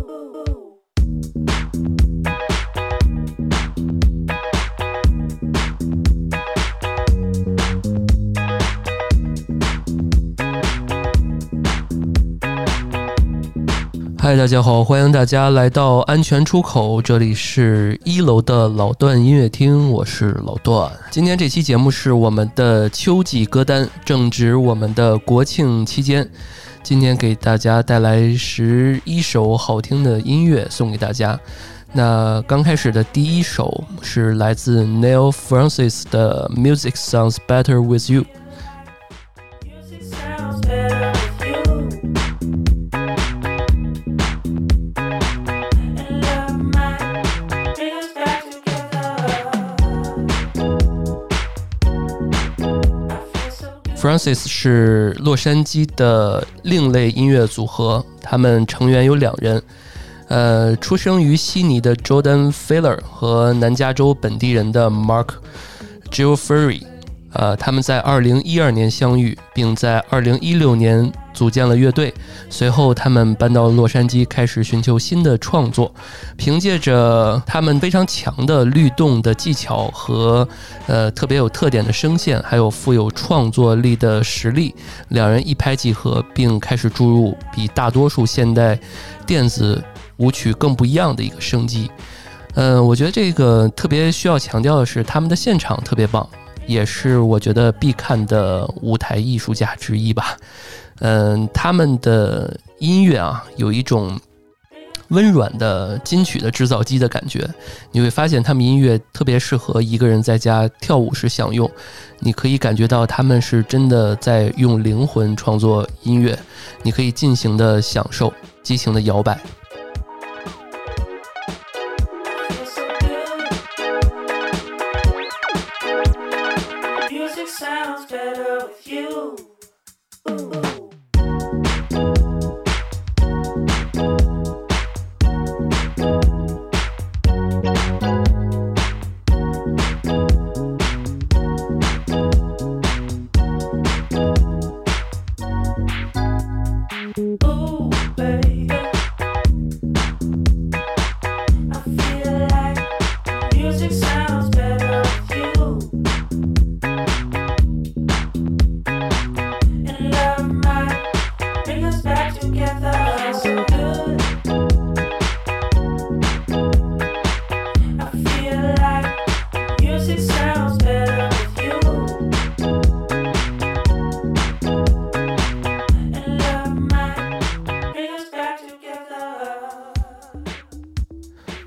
boom, boom. 嗨，大家好，欢迎大家来到安全出口，这里是一楼的老段音乐厅，我是老段。今天这期节目是我们的秋季歌单，正值我们的国庆期间，今天给大家带来十一首好听的音乐送给大家。那刚开始的第一首是来自 Neil Francis 的《Music Sounds Better with You》。Francis 是洛杉矶的另类音乐组合，他们成员有两人，呃，出生于悉尼的 Jordan Filler 和南加州本地人的 Mark Jeffrey，。呃，他们在二零一二年相遇，并在二零一六年组建了乐队。随后，他们搬到洛杉矶，开始寻求新的创作。凭借着他们非常强的律动的技巧和呃特别有特点的声线，还有富有创作力的实力，两人一拍即合，并开始注入比大多数现代电子舞曲更不一样的一个生机。嗯，我觉得这个特别需要强调的是，他们的现场特别棒。也是我觉得必看的舞台艺术家之一吧。嗯，他们的音乐啊，有一种温软的金曲的制造机的感觉。你会发现，他们音乐特别适合一个人在家跳舞时享用。你可以感觉到他们是真的在用灵魂创作音乐。你可以尽情的享受，激情的摇摆。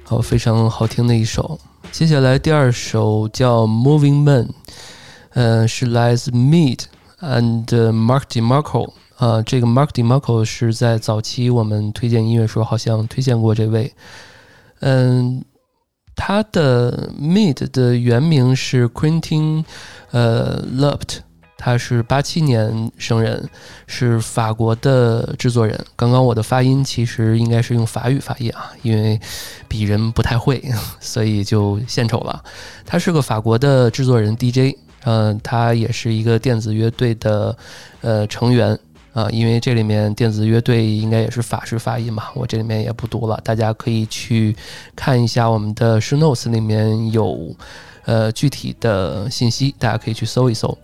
好非常好听的一首，接下来第二首叫《Moving Man》，呃，是来自 Meat and Mark DeMarco。啊，这个 Mark DeMarco 是在早期我们推荐音乐时候好像推荐过这位。嗯，他的 Mead 的原名是 Quentin，呃 l o p t。他是八七年生人，是法国的制作人。刚刚我的发音其实应该是用法语发音啊，因为鄙人不太会，所以就献丑了。他是个法国的制作人 DJ，嗯，他也是一个电子乐队的呃成员啊。因为这里面电子乐队应该也是法式发音嘛，我这里面也不读了，大家可以去看一下我们的 show notes 里面有呃具体的信息，大家可以去搜一搜。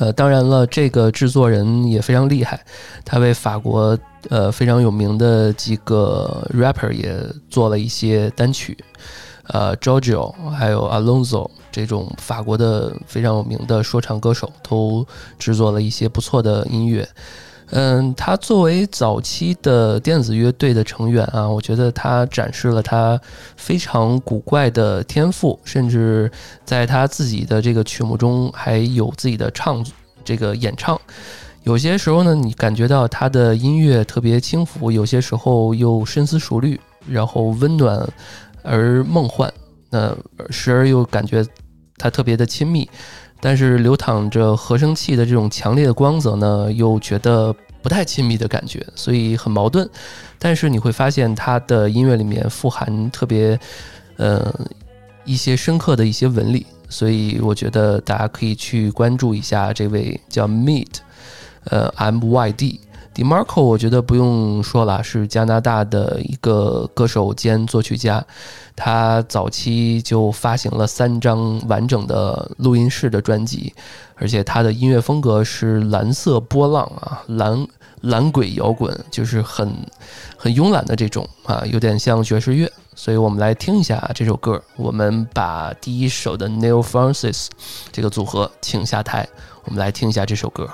呃，当然了，这个制作人也非常厉害，他为法国呃非常有名的几个 rapper 也做了一些单曲，呃，Giorgio 还有 Alonso 这种法国的非常有名的说唱歌手都制作了一些不错的音乐。嗯，他作为早期的电子乐队的成员啊，我觉得他展示了他非常古怪的天赋，甚至在他自己的这个曲目中还有自己的唱这个演唱。有些时候呢，你感觉到他的音乐特别轻浮，有些时候又深思熟虑，然后温暖而梦幻。那时而又感觉他特别的亲密。但是流淌着和声器的这种强烈的光泽呢，又觉得不太亲密的感觉，所以很矛盾。但是你会发现他的音乐里面富含特别，呃，一些深刻的一些纹理，所以我觉得大家可以去关注一下这位叫 Myd，呃，M Y D Demarco，我觉得不用说了，是加拿大的一个歌手兼作曲家。他早期就发行了三张完整的录音室的专辑，而且他的音乐风格是蓝色波浪啊，蓝蓝鬼摇滚，就是很很慵懒的这种啊，有点像爵士乐。所以我们来听一下这首歌。我们把第一首的 Neil Francis 这个组合请下台，我们来听一下这首歌。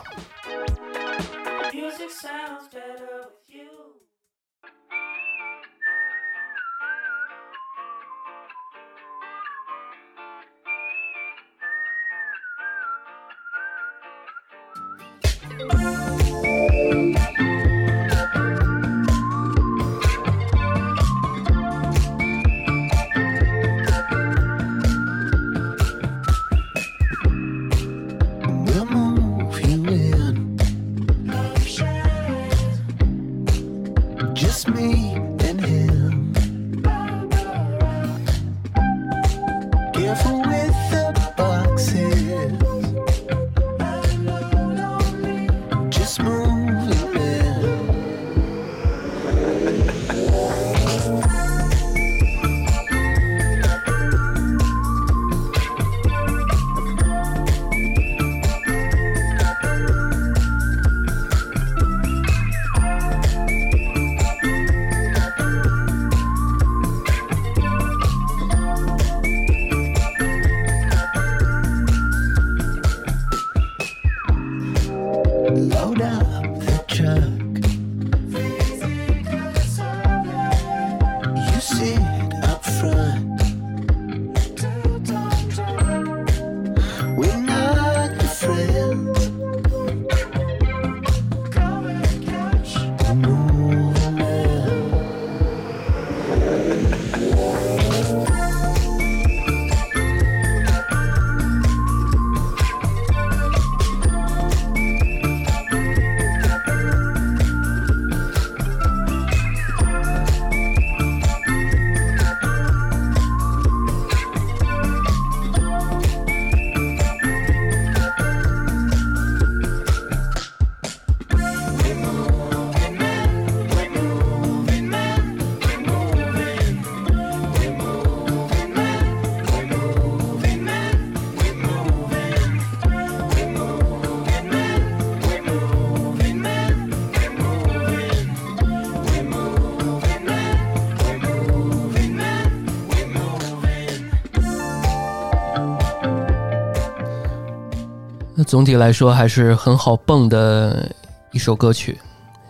总体来说还是很好蹦的一首歌曲。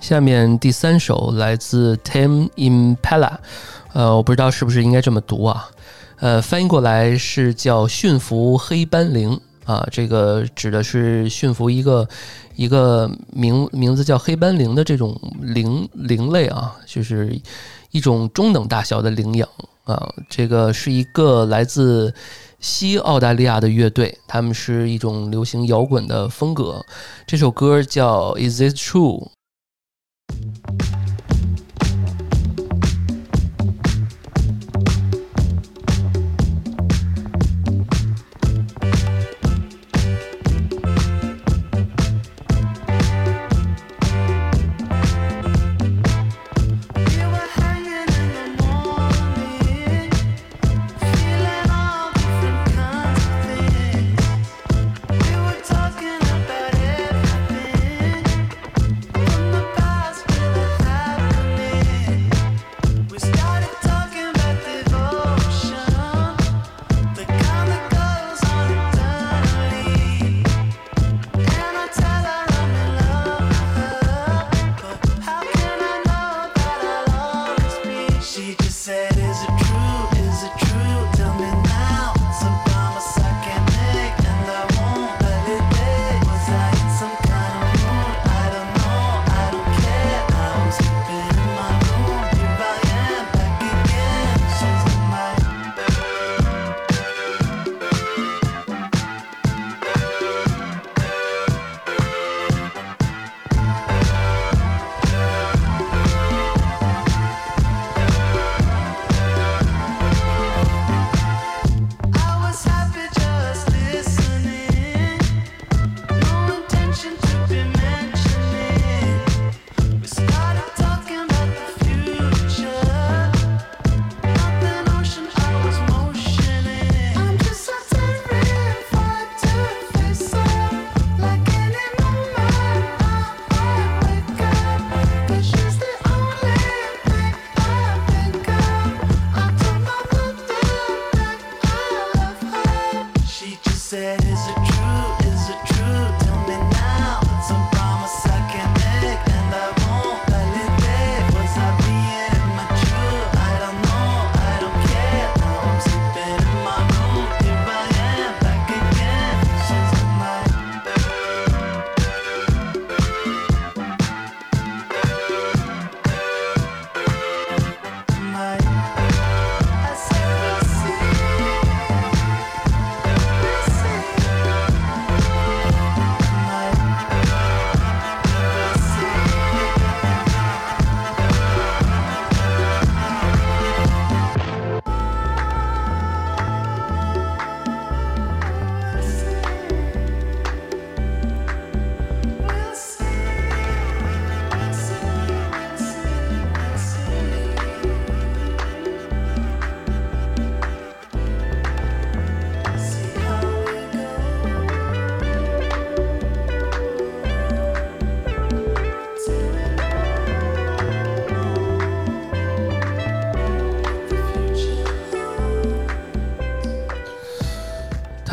下面第三首来自 Tim Impala，呃，我不知道是不是应该这么读啊？呃，翻译过来是叫驯服黑斑羚啊，这个指的是驯服一个一个名名字叫黑斑羚的这种羚羚类啊，就是一种中等大小的羚羊啊。这个是一个来自。西澳大利亚的乐队，他们是一种流行摇滚的风格。这首歌叫《Is This True》。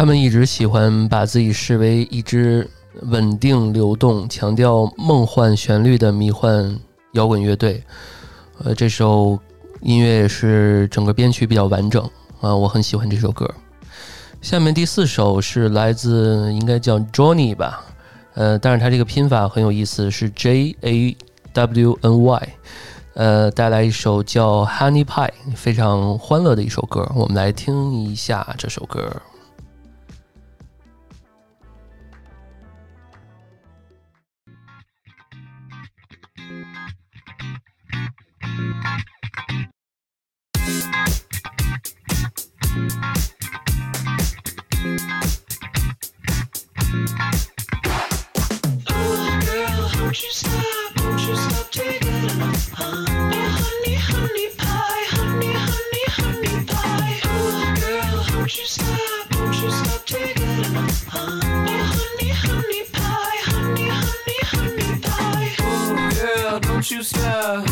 他们一直喜欢把自己视为一支稳定流动、强调梦幻旋律的迷幻摇滚乐队。呃，这首音乐也是整个编曲比较完整啊，我很喜欢这首歌。下面第四首是来自应该叫 Johnny 吧，呃，但是他这个拼法很有意思，是 J A W N Y，呃，带来一首叫 Honey Pie，非常欢乐的一首歌，我们来听一下这首歌。You stop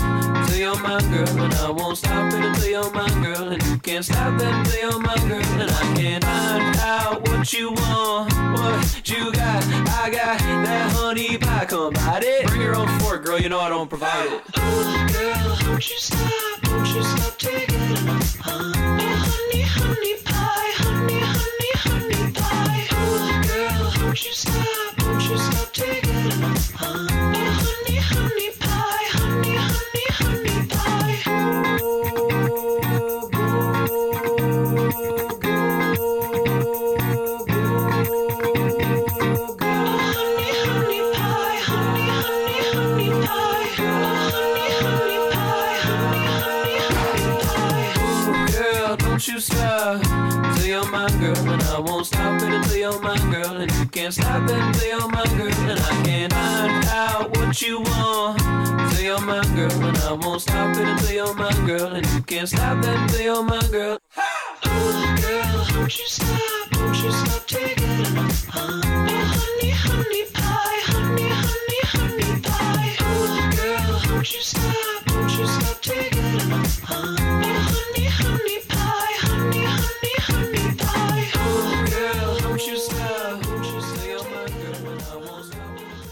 till you're my girl, and I won't stop it until you're my girl, and you can't stop it until you're my girl, and I can't find out what you want, what you got. I got that honey pie, come bite it. Bring your own fork, girl, you know I don't provide it. Oh, girl, don't you stop, don't you stop taking it, huh? honey, honey pie, honey, honey, honey pie. Oh, girl, don't you stop,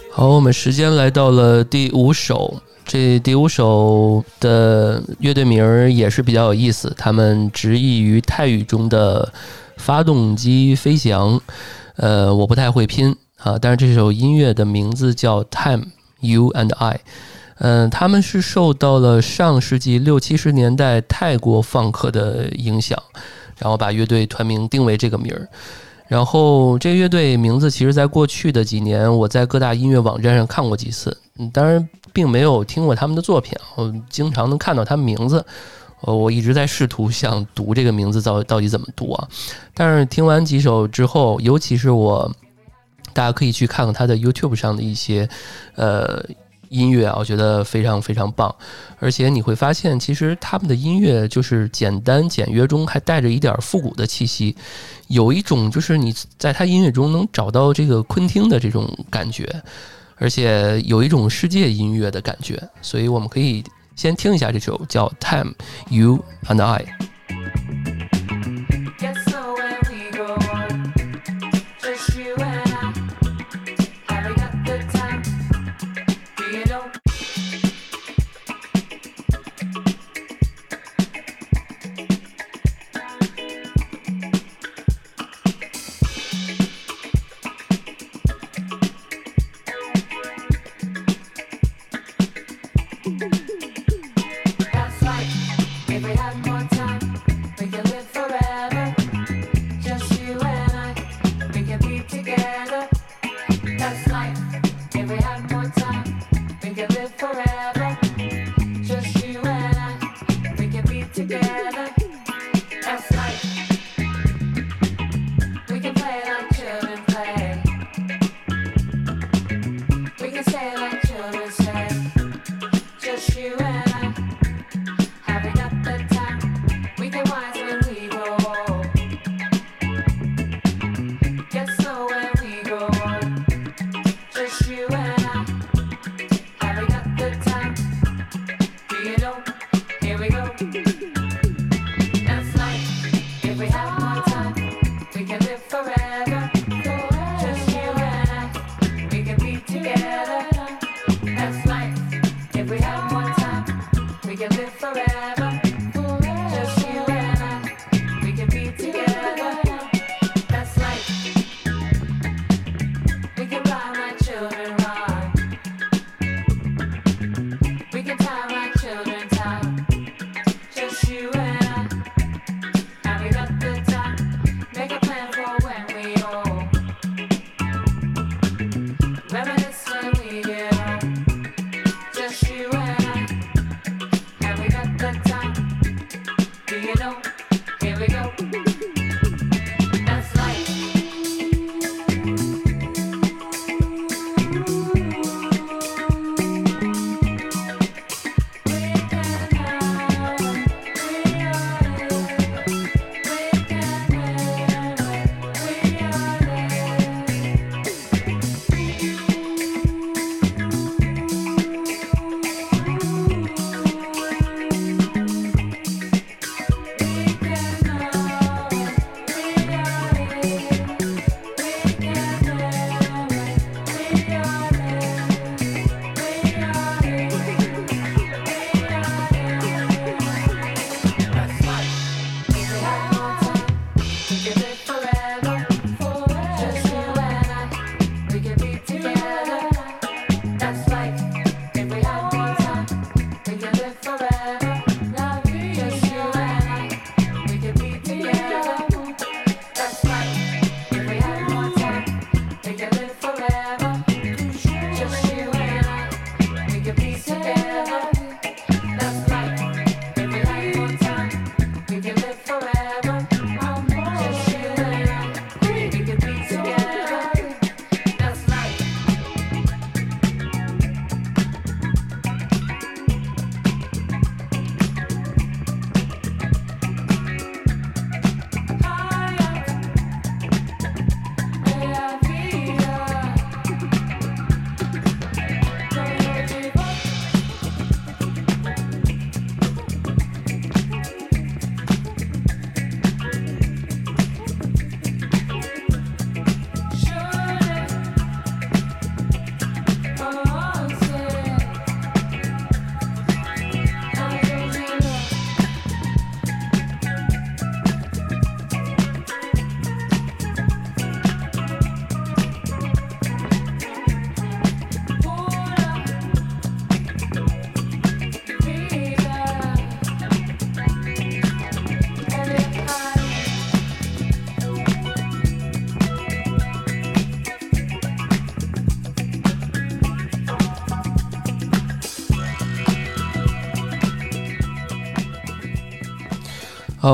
好，我们时间来到了第五首。这第五首的乐队名儿也是比较有意思，他们直译于泰语中的“发动机飞翔”。呃，我不太会拼啊，但是这首音乐的名字叫《Time You and I》。嗯，他们是受到了上世纪六七十年代泰国放克的影响，然后把乐队团名定为这个名儿。然后这个乐队名字，其实在过去的几年，我在各大音乐网站上看过几次，嗯，当然并没有听过他们的作品，我经常能看到他们名字，呃，我一直在试图想读这个名字到到底怎么读啊，但是听完几首之后，尤其是我，大家可以去看看他的 YouTube 上的一些，呃。音乐啊，我觉得非常非常棒，而且你会发现，其实他们的音乐就是简单简约中还带着一点复古的气息，有一种就是你在他音乐中能找到这个昆汀的这种感觉，而且有一种世界音乐的感觉，所以我们可以先听一下这首叫《Time You and I》。We have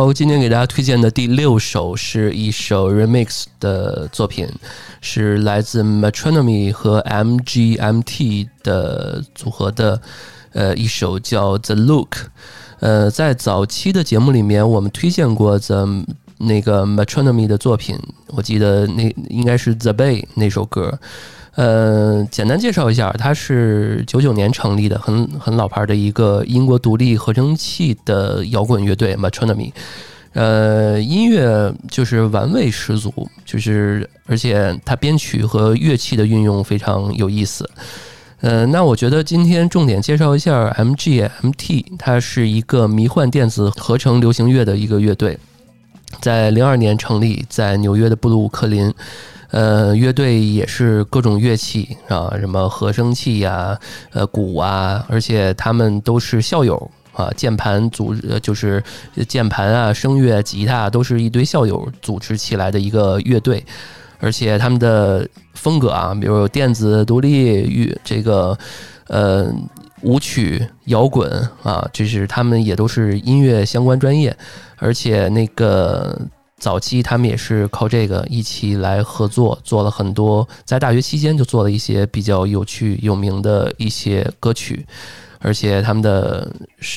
好，今天给大家推荐的第六首是一首 remix 的作品，是来自 Metronomy 和 MGMT 的组合的，呃，一首叫 The Look。呃，在早期的节目里面，我们推荐过 The 那个 Metronomy 的作品，我记得那应该是 The Bay 那首歌。呃，简单介绍一下，它是九九年成立的，很很老牌的一个英国独立合成器的摇滚乐队 Metronomy。呃，音乐就是玩味十足，就是而且它编曲和乐器的运用非常有意思。呃，那我觉得今天重点介绍一下 MGMT，它是一个迷幻电子合成流行乐的一个乐队，在零二年成立，在纽约的布鲁克林。呃，乐队也是各种乐器啊，什么合成器呀，呃，鼓啊，而且他们都是校友啊，键盘组就是键盘啊，声乐、吉他都是一堆校友组织起来的一个乐队，而且他们的风格啊，比如电子、独立乐，这个呃舞曲、摇滚啊，就是他们也都是音乐相关专业，而且那个。早期他们也是靠这个一起来合作，做了很多，在大学期间就做了一些比较有趣、有名的一些歌曲，而且他们的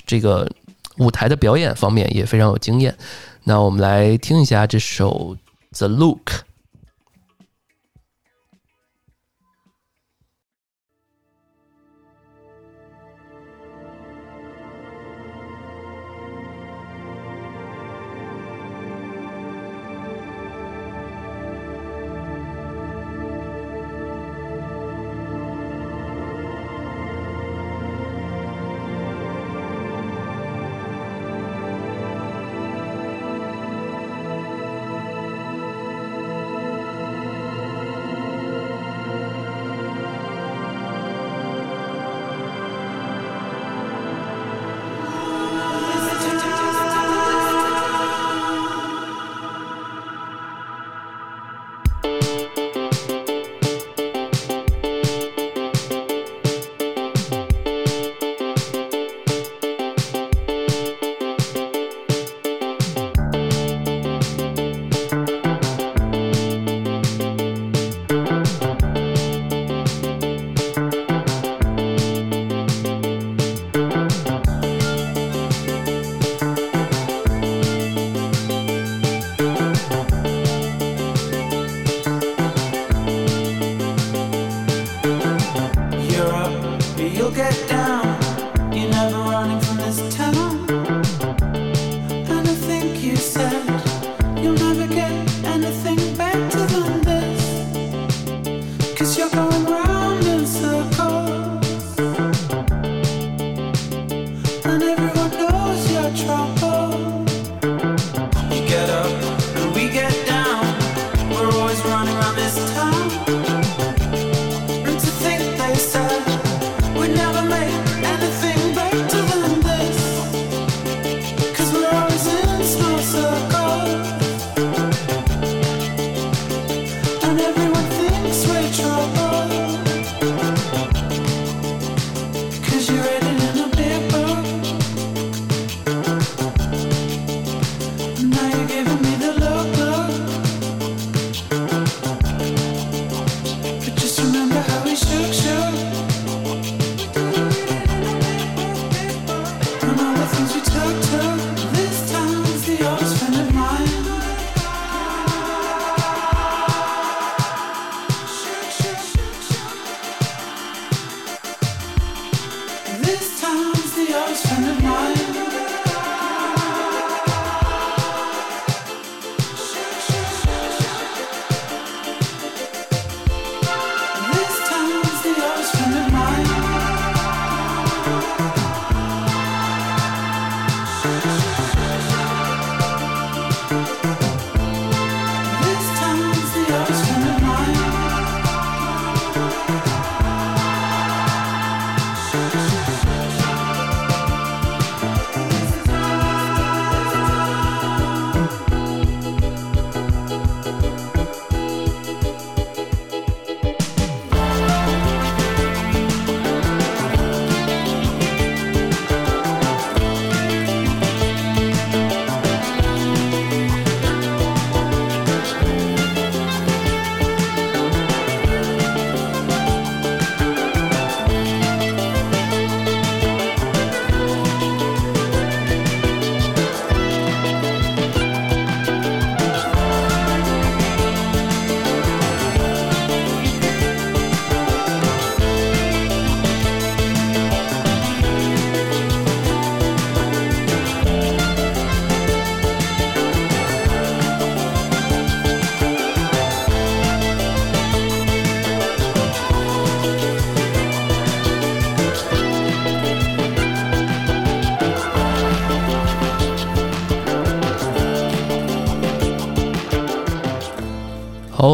这个舞台的表演方面也非常有经验。那我们来听一下这首《The Look》。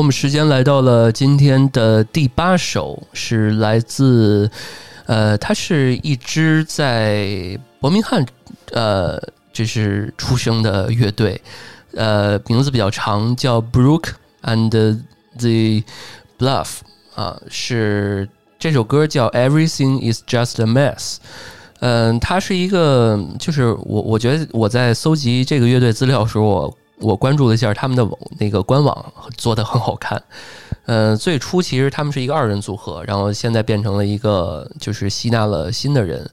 我们时间来到了今天的第八首，是来自，呃，它是一支在伯明翰，呃，就是出生的乐队，呃，名字比较长，叫 Brook and the Bluff，啊，是这首歌叫 Everything is just a mess，嗯，它是一个，就是我我觉得我在搜集这个乐队资料的时候，我。我关注了一下他们的网那个官网，做的很好看。嗯，最初其实他们是一个二人组合，然后现在变成了一个，就是吸纳了新的人。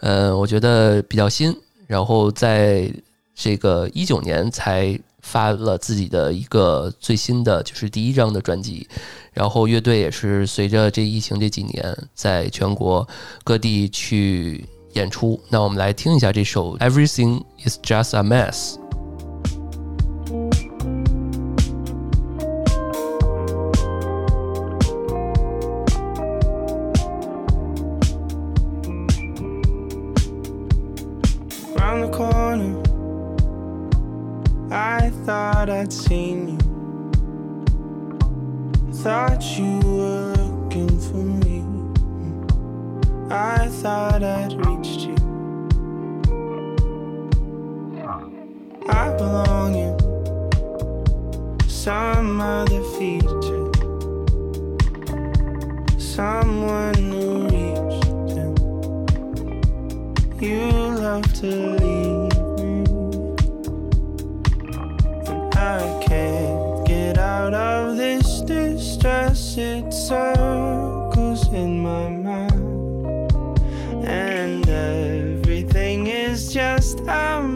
嗯，我觉得比较新。然后在这个一九年才发了自己的一个最新的，就是第一张的专辑。然后乐队也是随着这疫情这几年，在全国各地去演出。那我们来听一下这首《Everything Is Just a Mess》。I'd seen you. Thought you were looking for me. I thought I'd reached you. I belong in some other feature. Someone who reached him. You love to leave. I can't get out of this distress. It circles in my mind, and everything is just. I'm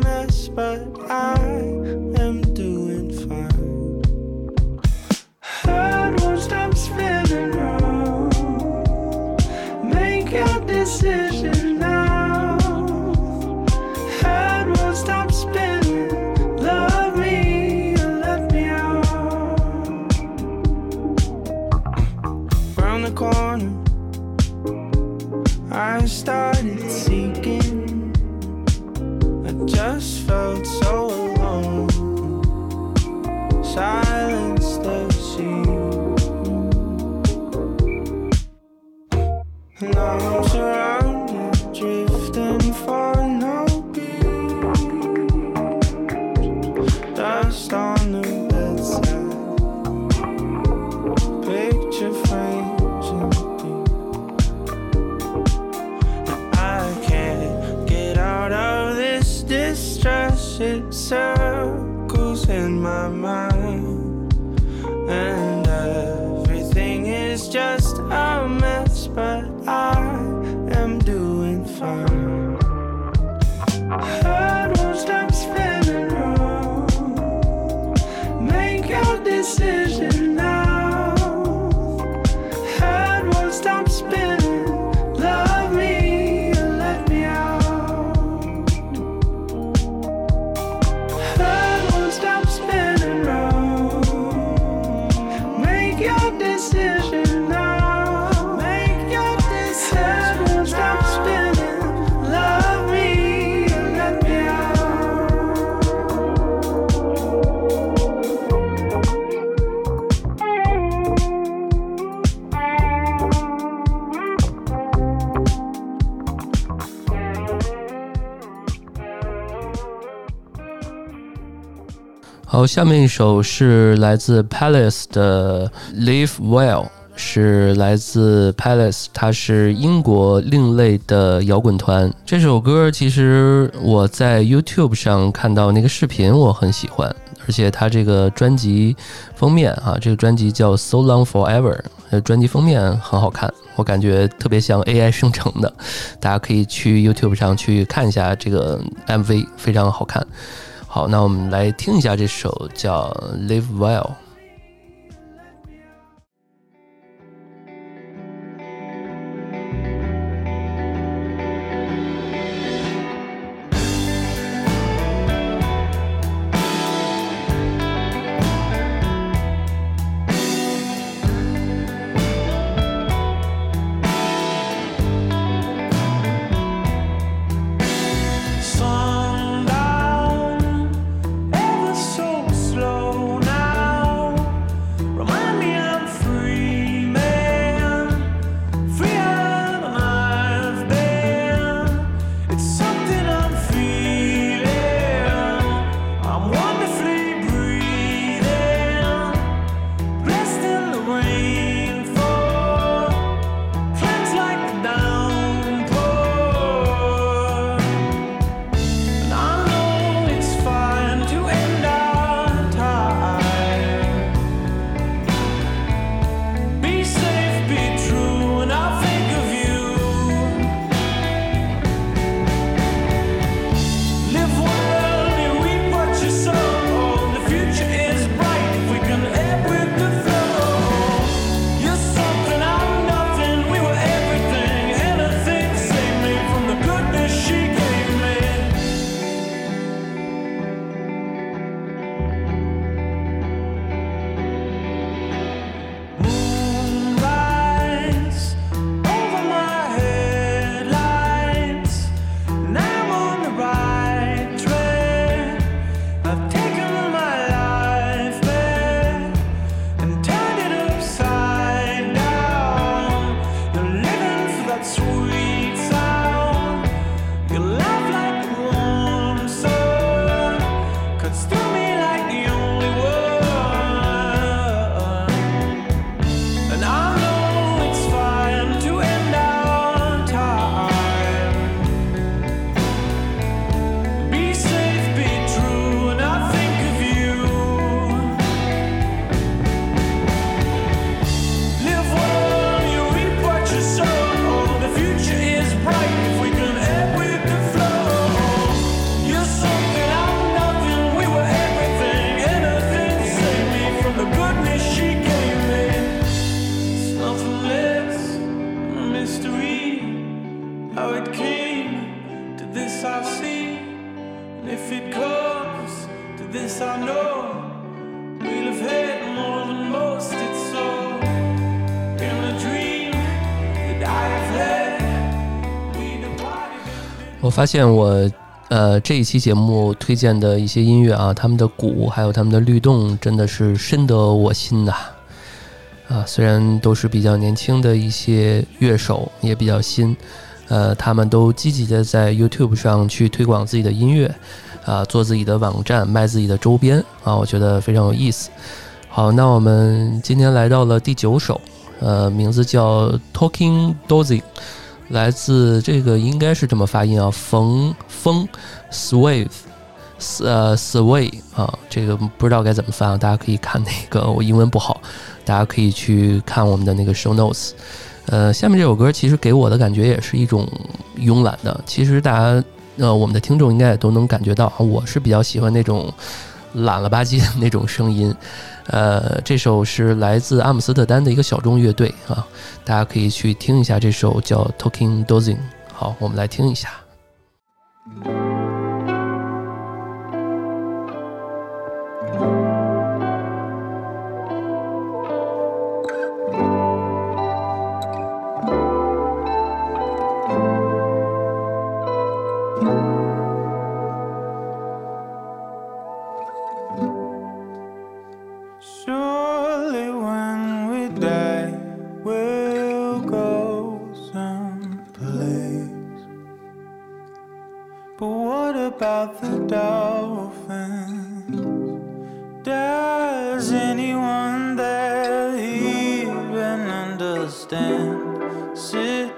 下面一首是来自 Palace 的 Live Well，是来自 Palace，它是英国另类的摇滚团。这首歌其实我在 YouTube 上看到那个视频，我很喜欢，而且它这个专辑封面啊，这个专辑叫 So Long Forever，专辑封面很好看，我感觉特别像 AI 生成的，大家可以去 YouTube 上去看一下这个 MV，非常好看。好，那我们来听一下这首叫《Live Well》。我发现我，呃，这一期节目推荐的一些音乐啊，他们的鼓还有他们的律动，真的是深得我心呐。啊，虽然都是比较年轻的一些乐手，也比较新，呃，他们都积极的在 YouTube 上去推广自己的音乐，啊，做自己的网站，卖自己的周边啊，我觉得非常有意思。好，那我们今天来到了第九首，呃，名字叫 Talking Dozy。来自这个应该是这么发音啊，冯风 sway，呃 sway 啊，这个不知道该怎么翻啊，大家可以看那个我英文不好，大家可以去看我们的那个 show notes。呃，下面这首歌其实给我的感觉也是一种慵懒的，其实大家呃我们的听众应该也都能感觉到，我是比较喜欢那种懒了吧唧的那种声音。呃，这首是来自阿姆斯特丹的一个小众乐队啊，大家可以去听一下这首叫《Talking Dozing》。好，我们来听一下。About the dolphins? Does anyone there even understand? Citation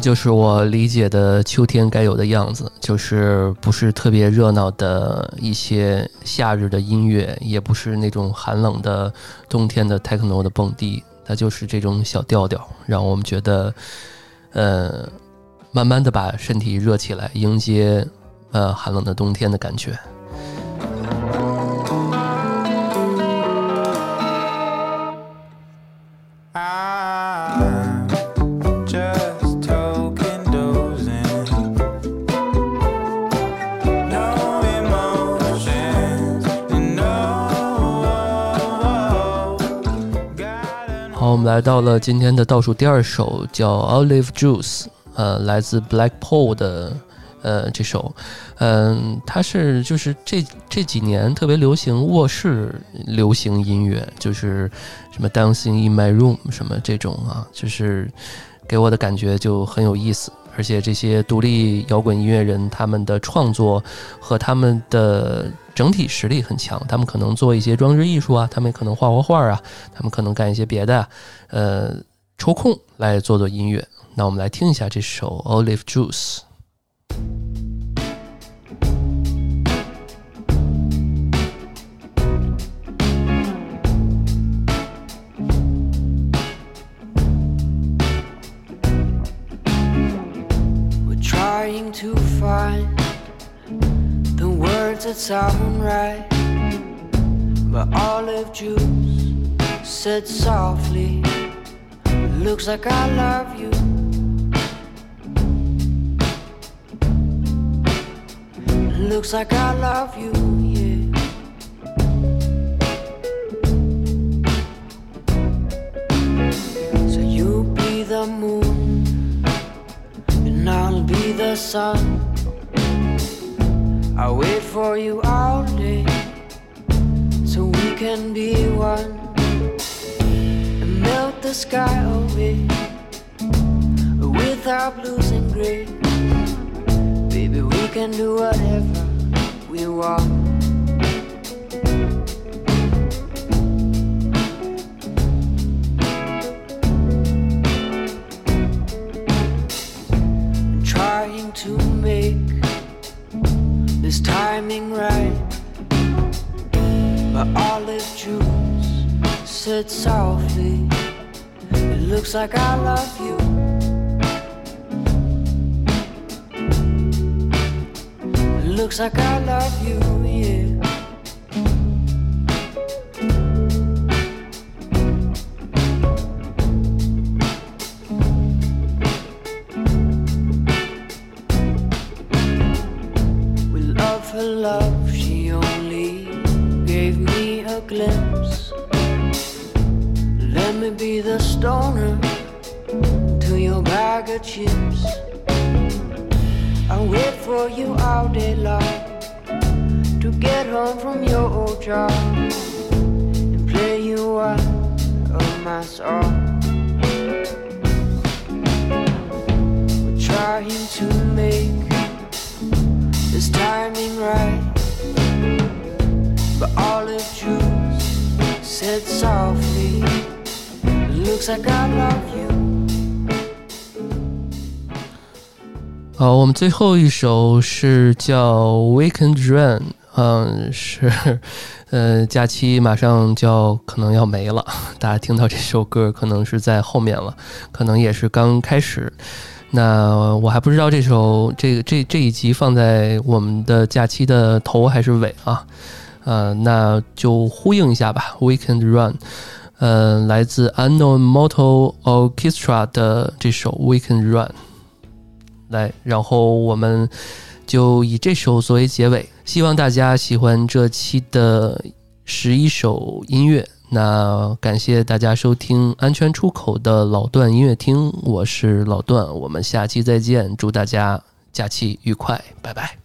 就是我理解的秋天该有的样子，就是不是特别热闹的一些夏日的音乐，也不是那种寒冷的冬天的 techno 的蹦迪，它就是这种小调调，让我们觉得，呃，慢慢的把身体热起来，迎接呃寒冷的冬天的感觉。我们来到了今天的倒数第二首，叫《Olive Juice》，呃，来自 Blackpool 的呃这首，嗯、它是就是这这几年特别流行卧室流行音乐，就是什么 Dancing in My Room 什么这种啊，就是给我的感觉就很有意思。而且这些独立摇滚音乐人，他们的创作和他们的整体实力很强，他们可能做一些装置艺术啊，他们可能画画画啊，他们可能干一些别的，呃，抽空来做做音乐。那我们来听一下这首《Olive Juice》。Trying to find that sound right. But olive juice said softly, Looks like I love you. Looks like I love you, yeah. So you be the moon and I'll be the sun. I'll wait for you all day so we can be one and melt the sky away without losing grace. Baby, we can do whatever we want. Timing right. But olive juice said softly, It looks like I love you. It looks like I love you, 好，我们最后一首是叫《Weekend Run》，嗯，是，呃，假期马上就要可能要没了，大家听到这首歌可能是在后面了，可能也是刚开始。那我还不知道这首这个这这一集放在我们的假期的头还是尾啊？呃，那就呼应一下吧，《Weekend Run》，呃，来自 Unknown Mortal Orchestra 的这首《Weekend Run》。来，然后我们就以这首作为结尾，希望大家喜欢这期的十一首音乐。那感谢大家收听安全出口的老段音乐厅，我是老段，我们下期再见，祝大家假期愉快，拜拜。